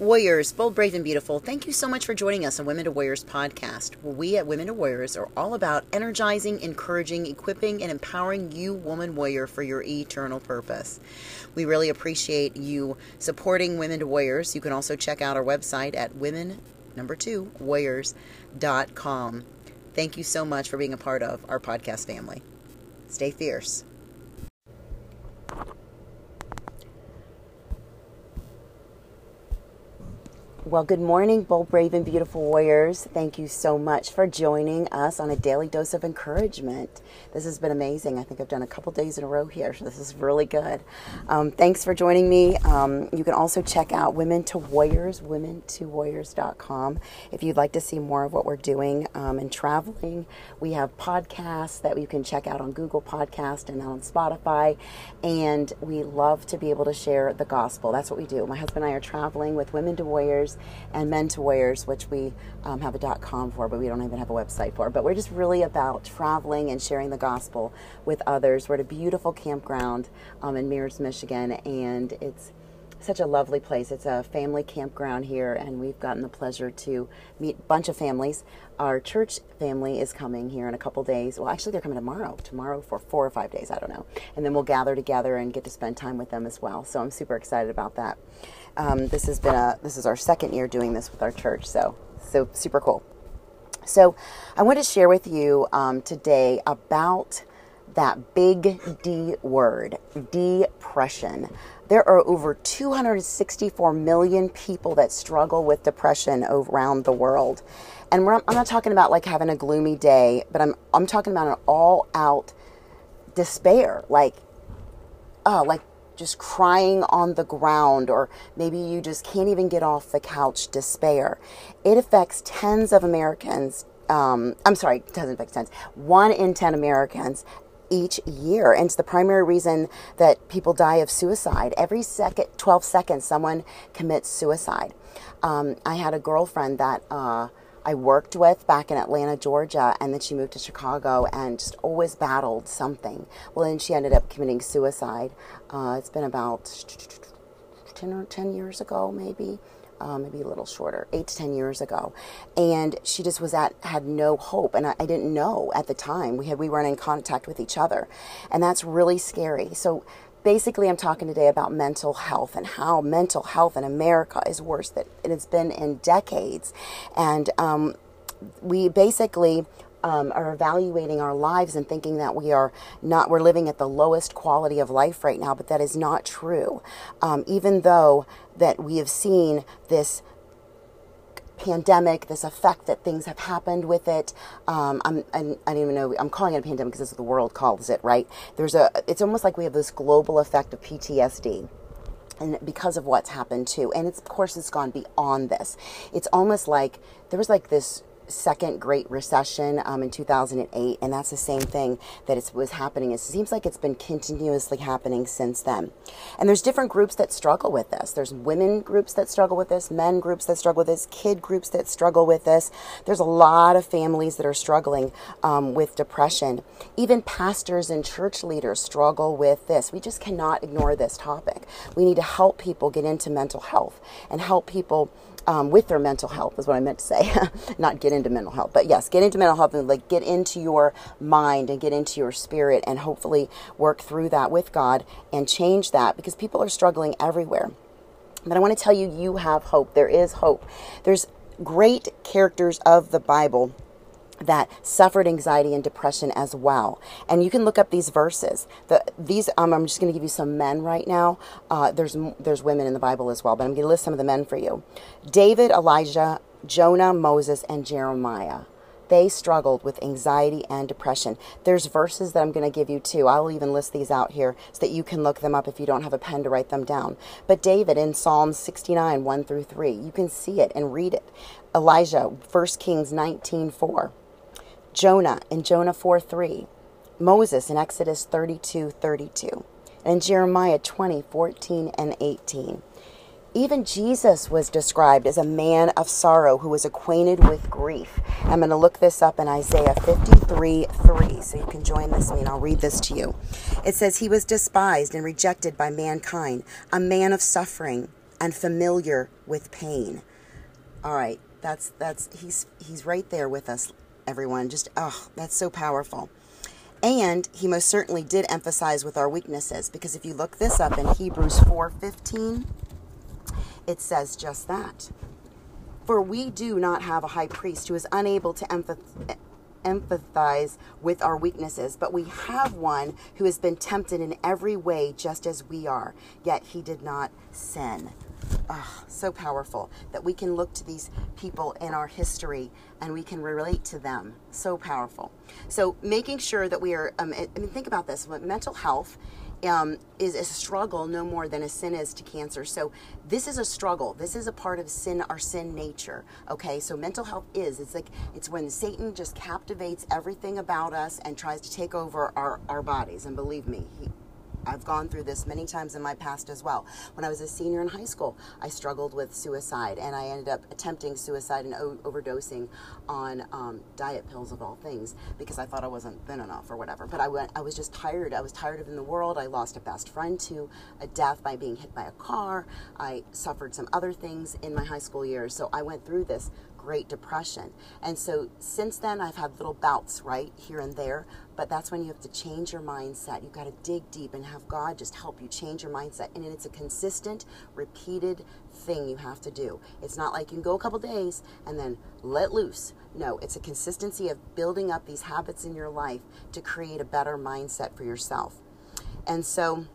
Warriors, bold, brave, and beautiful, thank you so much for joining us on Women to Warriors podcast, where we at Women to Warriors are all about energizing, encouraging, equipping, and empowering you, woman warrior, for your eternal purpose. We really appreciate you supporting Women to Warriors. You can also check out our website at women, number two, warriors.com. Thank you so much for being a part of our podcast family. Stay fierce. Well, good morning, bold, brave, and beautiful warriors. Thank you so much for joining us on a daily dose of encouragement. This has been amazing. I think I've done a couple days in a row here, so this is really good. Um, thanks for joining me. Um, you can also check out Women to Warriors, women2warriors.com. If you'd like to see more of what we're doing um, and traveling, we have podcasts that you can check out on Google Podcast and on Spotify. And we love to be able to share the gospel. That's what we do. My husband and I are traveling with Women to Warriors and Men to Warriors, which we um, have a .com for, but we don't even have a website for. But we're just really about traveling and sharing the gospel with others. We're at a beautiful campground um, in Mears, Michigan, and it's such a lovely place. It's a family campground here, and we've gotten the pleasure to meet a bunch of families. Our church family is coming here in a couple days. Well, actually, they're coming tomorrow. Tomorrow for four or five days, I don't know. And then we'll gather together and get to spend time with them as well. So I'm super excited about that. Um, this has been a this is our second year doing this with our church, so so super cool. So I want to share with you um, today about that big D word, depression. There are over 264 million people that struggle with depression around the world. And I'm not talking about like having a gloomy day, but I'm, I'm talking about an all out despair. Like, oh, like just crying on the ground, or maybe you just can't even get off the couch, despair. It affects tens of Americans. Um, I'm sorry, doesn't affect tens. One in 10 Americans each year. And it's the primary reason that people die of suicide. Every second, 12 seconds, someone commits suicide. Um, I had a girlfriend that. Uh, I worked with back in Atlanta, Georgia, and then she moved to Chicago and just always battled something. Well, then she ended up committing suicide. Uh, it's been about 10 or 10 years ago, maybe. Uh, maybe a little shorter, eight to ten years ago, and she just was at had no hope, and I, I didn't know at the time. We had we weren't in contact with each other, and that's really scary. So basically i'm talking today about mental health and how mental health in america is worse than it's been in decades and um, we basically um, are evaluating our lives and thinking that we are not we're living at the lowest quality of life right now but that is not true um, even though that we have seen this pandemic, this effect that things have happened with it. Um, I'm, I'm, I do not even know, I'm calling it a pandemic because that's what the world calls it, right? There's a, it's almost like we have this global effect of PTSD and because of what's happened too and of course it's gone beyond this it's almost like there was like this second great recession um, in 2008 and that's the same thing that it was happening. It seems like it's been continuously happening since then. And there's different groups that struggle with this. There's women groups that struggle with this men groups that struggle with this kid groups that struggle with this. There's a lot of families that are struggling um, with depression. Even pastors and church leaders struggle with this. We just cannot ignore this topic. We need to help people get into mental health and help people um, with their mental health is what I meant to say. Not get into mental health, but yes, get into mental health and like get into your mind and get into your spirit and hopefully work through that with God and change that because people are struggling everywhere. But I want to tell you, you have hope. There is hope. There's great characters of the Bible that suffered anxiety and depression as well. And you can look up these verses. The, these um, I'm just going to give you some men right now. Uh, there's there's women in the Bible as well, but I'm going to list some of the men for you. David, Elijah, Jonah, Moses, and Jeremiah. They struggled with anxiety and depression. There's verses that I'm going to give you too. I'll even list these out here so that you can look them up if you don't have a pen to write them down. But David in Psalm 69, 1 through 3, you can see it and read it. Elijah, 1 Kings 19, 4. Jonah in Jonah 4 3, Moses in Exodus 32 32, and Jeremiah 20 14 and 18. Even Jesus was described as a man of sorrow who was acquainted with grief. I'm going to look this up in Isaiah 53 3, so you can join this me and I'll read this to you. It says, He was despised and rejected by mankind, a man of suffering and familiar with pain. All right, that's that's he's he's right there with us, everyone. Just oh, that's so powerful. And he most certainly did emphasize with our weaknesses because if you look this up in Hebrews 4:15, it says just that. For we do not have a high priest who is unable to empath- empathize with our weaknesses, but we have one who has been tempted in every way just as we are, yet he did not sin. Oh, so powerful that we can look to these people in our history and we can relate to them. So powerful. So making sure that we are, um, I mean, think about this mental health um, is a struggle no more than a sin is to cancer. So this is a struggle. This is a part of sin, our sin nature. Okay, so mental health is it's like it's when Satan just captivates everything about us and tries to take over our our bodies. And believe me, he, I've gone through this many times in my past as well. When I was a senior in high school, I struggled with suicide and I ended up attempting suicide and o- overdosing on um, diet pills of all things because I thought I wasn't thin enough or whatever. But I went, I was just tired. I was tired of in the world. I lost a best friend to a death by being hit by a car. I suffered some other things in my high school years. So I went through this Great Depression. And so since then, I've had little bouts, right, here and there. But that's when you have to change your mindset. You've got to dig deep and have God just help you change your mindset. And it's a consistent, repeated thing you have to do. It's not like you can go a couple days and then let loose. No, it's a consistency of building up these habits in your life to create a better mindset for yourself. And so,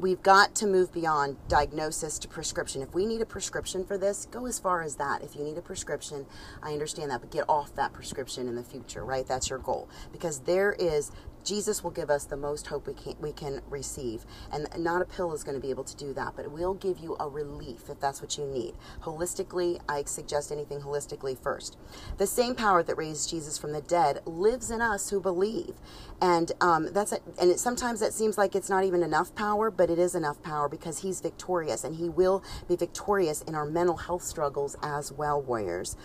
we've got to move beyond diagnosis to prescription. If we need a prescription for this, go as far as that. If you need a prescription, I understand that, but get off that prescription in the future, right? That's your goal. Because there is Jesus will give us the most hope we can we can receive. And not a pill is going to be able to do that, but it will give you a relief if that's what you need. Holistically, I suggest anything holistically first. The same power that raised Jesus from the dead lives in us who believe. And um, that's a, and it, sometimes that seems like it's not even enough power, but it is enough power because he's victorious and he will be victorious in our mental health struggles as well, warriors.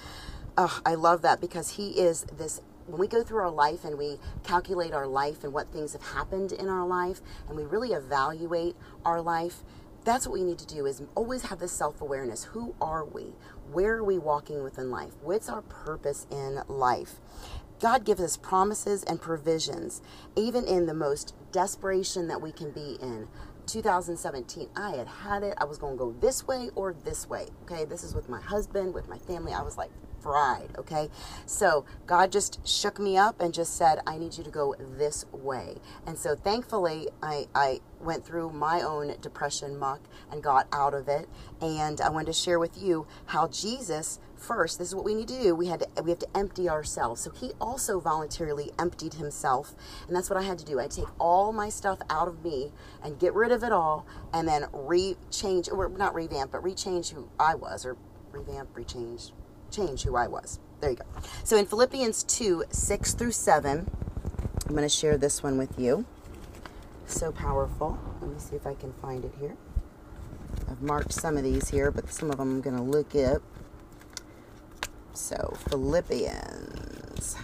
Uh, I love that because he is this when we go through our life and we calculate our life and what things have happened in our life and we really evaluate our life that's what we need to do is always have this self-awareness. Who are we? Where are we walking within life? What's our purpose in life? God gives us promises and provisions even in the most desperation that we can be in. 2017 i had had it. I was going to go this way or this way okay? This is with my husband with my family. I was like fried, okay? So God just shook me up and just said, I need you to go this way. And so thankfully, I, I went through my own depression muck and got out of it. And I wanted to share with you how Jesus first this is what we need to do we had to we have to empty ourselves so he also voluntarily emptied himself and that's what i had to do i take all my stuff out of me and get rid of it all and then re-change or not revamp but rechange who i was or revamp rechange change who I was. There you go. So in Philippians 2 6 through 7, I'm going to share this one with you. So powerful. Let me see if I can find it here. I've marked some of these here, but some of them I'm going to look up. So, Philippians.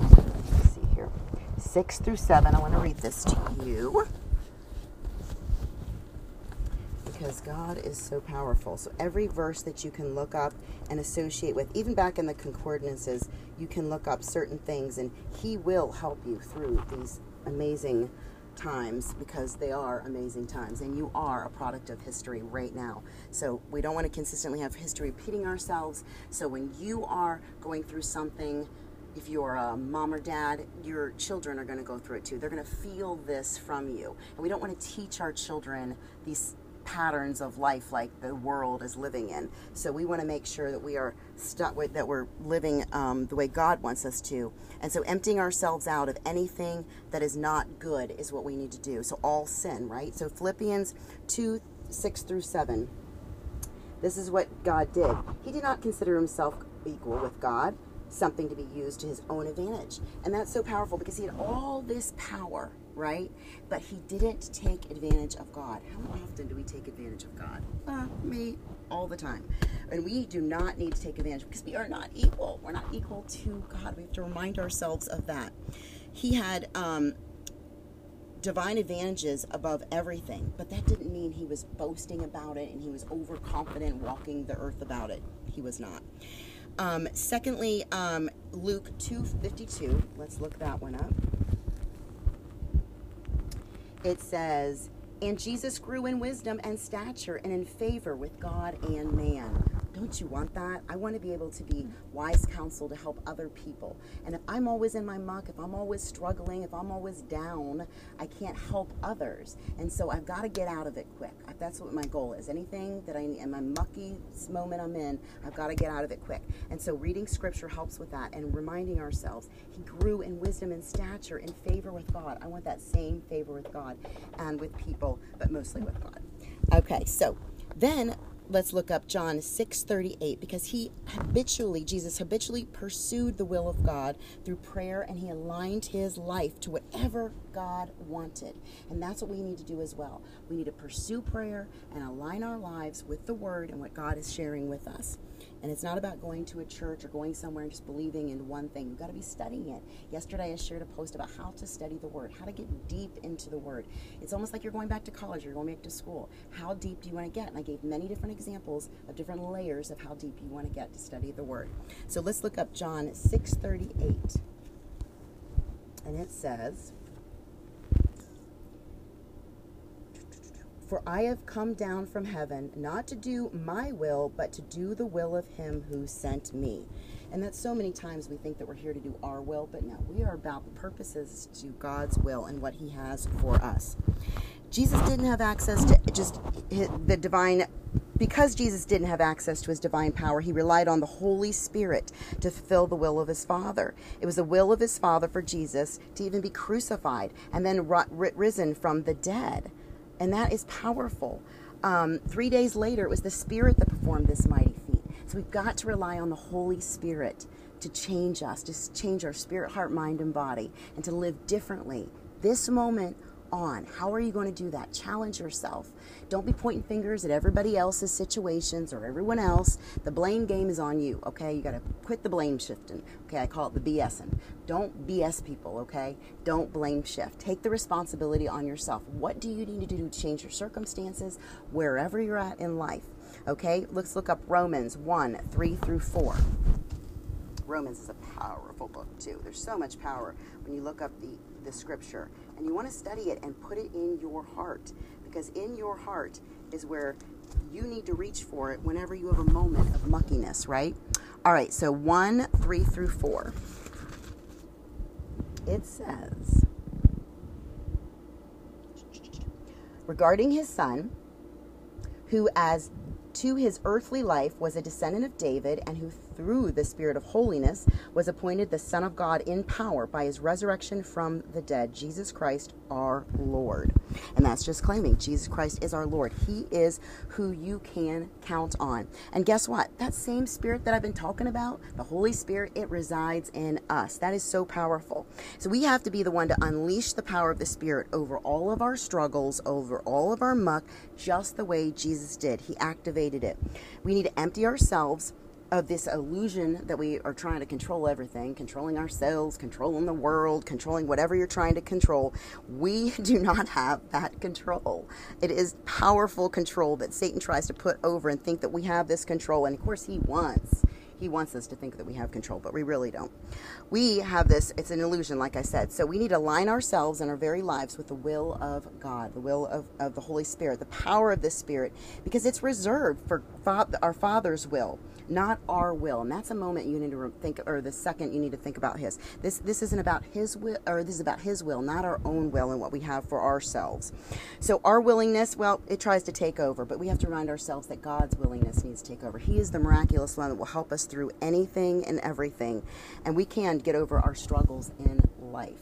Let's see here. 6 through 7. I want to read this to you because God is so powerful. So every verse that you can look up and associate with, even back in the concordances, you can look up certain things and He will help you through these amazing times because they are amazing times and you are a product of history right now. So we don't want to consistently have history repeating ourselves. So when you are going through something, if you're a mom or dad, your children are going to go through it too. They're going to feel this from you. And we don't want to teach our children these patterns of life like the world is living in. So we want to make sure that we are stuck with that we're living um, the way God wants us to. And so emptying ourselves out of anything that is not good is what we need to do. So all sin, right? So Philippians 2 6 through 7. This is what God did. He did not consider himself equal with God, something to be used to his own advantage. And that's so powerful because he had all this power right? But he didn't take advantage of God. How often do we take advantage of God? Uh, me, all the time. And we do not need to take advantage because we are not equal. We're not equal to God. We have to remind ourselves of that. He had um, divine advantages above everything, but that didn't mean he was boasting about it and he was overconfident walking the earth about it. He was not. Um, secondly, um, Luke 2.52, let's look that one up. It says, And Jesus grew in wisdom and stature and in favor with God and man. Don't you want that? I want to be able to be wise counsel to help other people. And if I'm always in my muck, if I'm always struggling, if I'm always down, I can't help others. And so I've got to get out of it quick. That's what my goal is. Anything that I in my mucky moment I'm in, I've got to get out of it quick. And so reading scripture helps with that and reminding ourselves he grew in wisdom and stature in favor with God. I want that same favor with God and with people, but mostly with God. Okay, so then let's look up John 6:38 because he habitually Jesus habitually pursued the will of God through prayer and he aligned his life to whatever God wanted. And that's what we need to do as well. We need to pursue prayer and align our lives with the word and what God is sharing with us. And it's not about going to a church or going somewhere and just believing in one thing. You've got to be studying it. Yesterday, I shared a post about how to study the Word, how to get deep into the Word. It's almost like you're going back to college, you're going back to school. How deep do you want to get? And I gave many different examples of different layers of how deep you want to get to study the Word. So let's look up John 6:38. And it says, For I have come down from heaven not to do my will, but to do the will of him who sent me. And that so many times we think that we're here to do our will, but no, we are about the purposes to God's will and what he has for us. Jesus didn't have access to just the divine because Jesus didn't have access to his divine power, he relied on the Holy Spirit to fulfill the will of his Father. It was the will of his Father for Jesus to even be crucified and then risen from the dead and that is powerful. Um, three days later, it was the Spirit that performed this mighty feat. So we've got to rely on the Holy Spirit to change us, to change our spirit, heart, mind, and body, and to live differently. This moment on. How are you going to do that? Challenge yourself. Don't be pointing fingers at everybody else's situations or everyone else. The blame game is on you, okay? You got to quit the blame shifting. Okay, I call it the BSing. Don't BS people, okay? Don't blame shift. Take the responsibility on yourself. What do you need to do to change your circumstances wherever you're at in life? Okay, let's look up Romans 1 3 through 4. Romans is a powerful book, too. There's so much power when you look up the, the scripture and you want to study it and put it in your heart because in your heart is where you need to reach for it whenever you have a moment of muckiness, right? All right, so 1, 3 through 4. It says, regarding his son, who as to his earthly life was a descendant of David, and who through the Spirit of holiness was appointed the Son of God in power by his resurrection from the dead, Jesus Christ our Lord. And that's just claiming Jesus Christ is our Lord. He is who you can count on. And guess what? That same Spirit that I've been talking about, the Holy Spirit, it resides in us. That is so powerful. So we have to be the one to unleash the power of the Spirit over all of our struggles, over all of our muck, just the way Jesus did. He activated it. We need to empty ourselves of this illusion that we are trying to control everything, controlling ourselves, controlling the world, controlling whatever you're trying to control. We do not have that control. It is powerful control that Satan tries to put over and think that we have this control. And of course, he wants. He wants us to think that we have control, but we really don't. We have this, it's an illusion, like I said. So we need to align ourselves and our very lives with the will of God, the will of, of the Holy Spirit, the power of the Spirit, because it's reserved for our Father's will not our will. And that's a moment you need to think, or the second you need to think about His. This this isn't about His will, or this is about His will, not our own will and what we have for ourselves. So our willingness, well, it tries to take over, but we have to remind ourselves that God's willingness needs to take over. He is the miraculous one that will help us through anything and everything, and we can get over our struggles in life.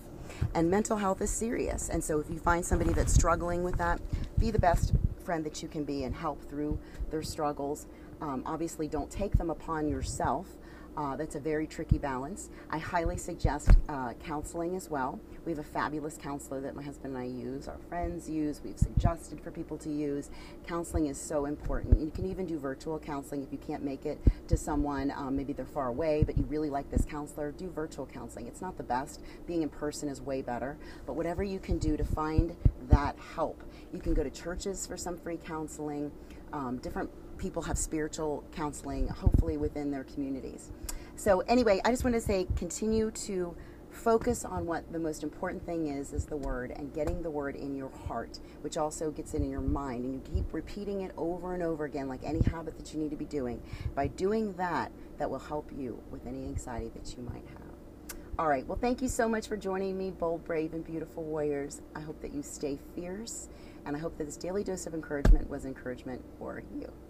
And mental health is serious, and so if you find somebody that's struggling with that, be the best friend that you can be and help through their struggles. Um, obviously, don't take them upon yourself. Uh, that's a very tricky balance. I highly suggest uh, counseling as well. We have a fabulous counselor that my husband and I use, our friends use, we've suggested for people to use. Counseling is so important. You can even do virtual counseling if you can't make it to someone, um, maybe they're far away, but you really like this counselor, do virtual counseling. It's not the best. Being in person is way better, but whatever you can do to find that help. You can go to churches for some free counseling. Um, different people have spiritual counseling, hopefully within their communities. So, anyway, I just want to say continue to focus on what the most important thing is is the word and getting the word in your heart which also gets it in your mind. And you keep repeating it over and over again like any habit that you need to be doing. By doing that that will help you with any anxiety that you might have. All right. Well thank you so much for joining me bold brave and beautiful warriors. I hope that you stay fierce and i hope that this daily dose of encouragement was encouragement for you